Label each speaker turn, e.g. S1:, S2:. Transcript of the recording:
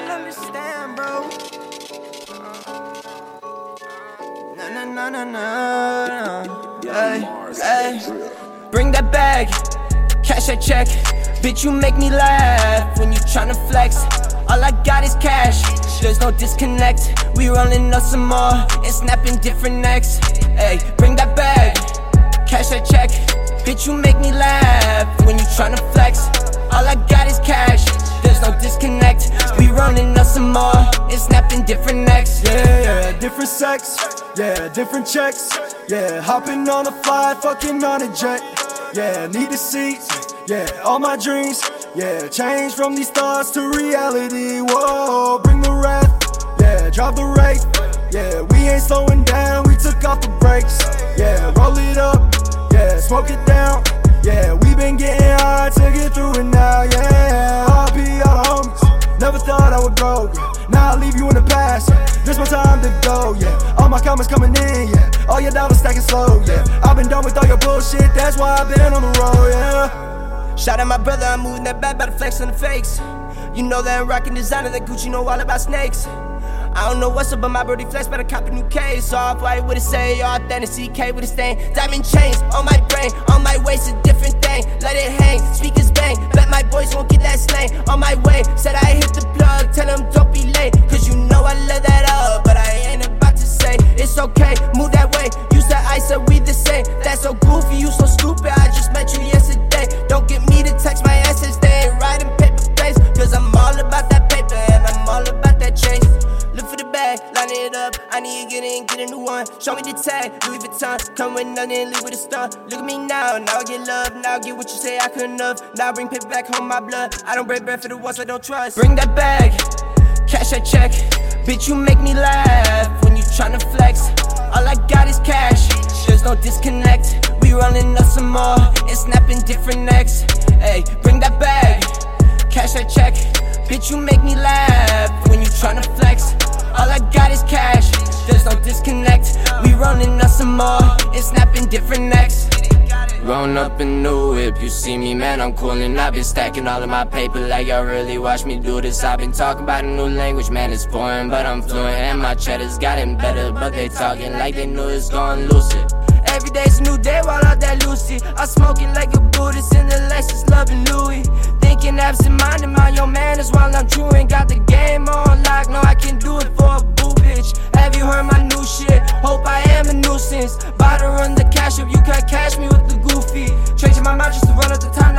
S1: don't understand, bro. No, no, no, no, no. Hey, hey. Bring that bag, cash that check. Bitch, you make me laugh when you tryna flex. All I got is cash, there's no disconnect. We rolling up some more and snapping different necks. Hey, bring that bag, cash that check. Bitch, you make me laugh when you snapping different necks.
S2: Yeah, yeah, different sex, yeah, different checks. Yeah, hopping on a flight, fucking on a jet. Yeah, need the seats, yeah, all my dreams. Yeah, change from these thoughts to reality. Whoa, bring the wrath, yeah, drop the rate. Yeah, we ain't slowing down, we took off the brakes. Yeah, roll it up, yeah, smoke it down. Yeah, we been getting high to get through it now. Yeah, RP all the homies. Never thought I would grow. Now I leave you in the past. Yeah. This my time to go. Yeah, all my comments coming in. Yeah, all your dollars stacking slow. Yeah, I've been done with all your bullshit. That's why I've been on the road. Yeah.
S1: Shout out my brother, I'm moving that by the flex on the fakes. You know that I'm rocking designer, that Gucci know all about snakes. I don't know what's up, but my birdie flex better cop a new case. Off white with a say, authentic CK with a stain. Diamond chains on my brain, on my waist, a different thing. Let it hang, speakers bang. Bet my boys won't get that slang. On my way, said I tell them don't be late. Cause you know I love that up, but I ain't about to say it's okay, move that way. You said I said we the same. That's so goofy, you so stupid. I just met you yesterday. Don't get me to text my essence, they ain't writing paper plays. Cause I'm all about that paper and I'm all about that chase. Look for the bag, line it up. I need to get in, get a new one. Show me the tag, Louis Vuitton. Come with nothing, leave with a star. Look at me now, now I get love. Now I get what you say I couldn't have. Now I bring paper back home, my blood. I don't break bread for the ones I don't trust. Bring that bag, cash that check. Bitch, you make me laugh when you tryna flex. All I got is cash, there's no disconnect. We rolling up some more and snapping different necks. Hey, bring that bag, cash that check. Bitch, you make me laugh when you tryna flex. All I got is cash, there's no disconnect. We rolling up some more and snapping different necks. Grown up in new whip, you see me, man, I'm coolin'. I've been stacking all of my paper like y'all really watch me do this. I've been talking about a new language, man, it's foreign, but I'm fluent. And my cheddar's gotten better, but they talking like they knew it's going lucid. Every day's a new day while out that Lucy. I'm smoking like a Buddhist in the Lexus, loving Louis. Thinking absent minded, mind your manners while I'm chewing. Got the game on lock, no, I can do it for a boo bitch. Have you heard my new shit? Hope I am a nuisance. About to run the you can't cash me with the goofy. Changing my mind just to run up the time,